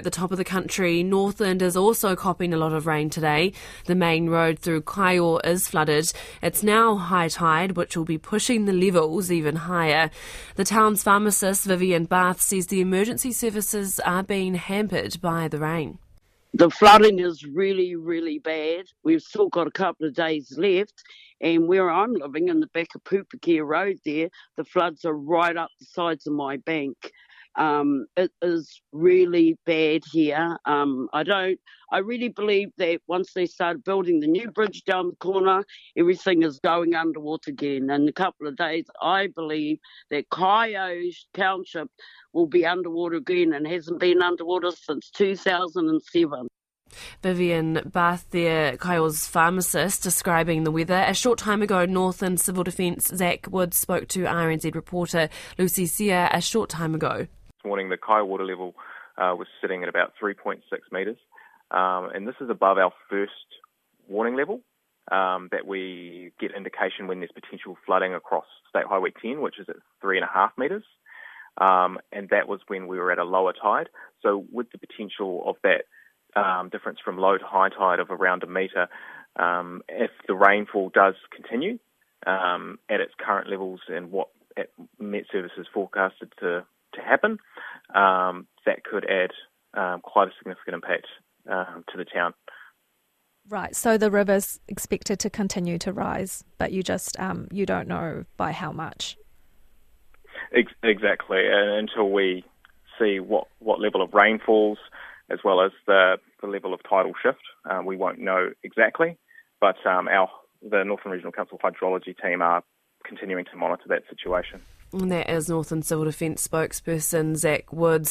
At the top of the country, Northland is also copping a lot of rain today. The main road through Kaeo is flooded. It's now high tide, which will be pushing the levels even higher. The town's pharmacist, Vivian Bath, says the emergency services are being hampered by the rain. The flooding is really, really bad. We've still got a couple of days left, and where I'm living in the back of Pupakea Road there, the floods are right up the sides of my bank. Um, it is really bad here. Um, I don't. I really believe that once they start building the new bridge down the corner, everything is going underwater again. In a couple of days, I believe that Kaeo Township will be underwater again and hasn't been underwater since 2007. Vivian Bath there, Kaeo's pharmacist, describing the weather. A short time ago, Northland Civil Defence Zach Woods spoke to RNZ reporter Lucy Sear a short time ago. Morning, the Kai water level uh, was sitting at about 3.6 metres, um, and this is above our first warning level um, that we get indication when there's potential flooding across State Highway 10, which is at three and a half metres. Um, and that was when we were at a lower tide. So, with the potential of that um, difference from low to high tide of around a metre, um, if the rainfall does continue um, at its current levels and what Met Services forecasted to to happen, um, that could add um, quite a significant impact um, to the town. Right. So the river's expected to continue to rise, but you just um, you don't know by how much. Ex- exactly. And until we see what, what level of rain falls, as well as the, the level of tidal shift, uh, we won't know exactly. But um, our the Northland Regional Council hydrology team are continuing to monitor that situation. And that is Northland Civil Defence spokesperson Zach Woods.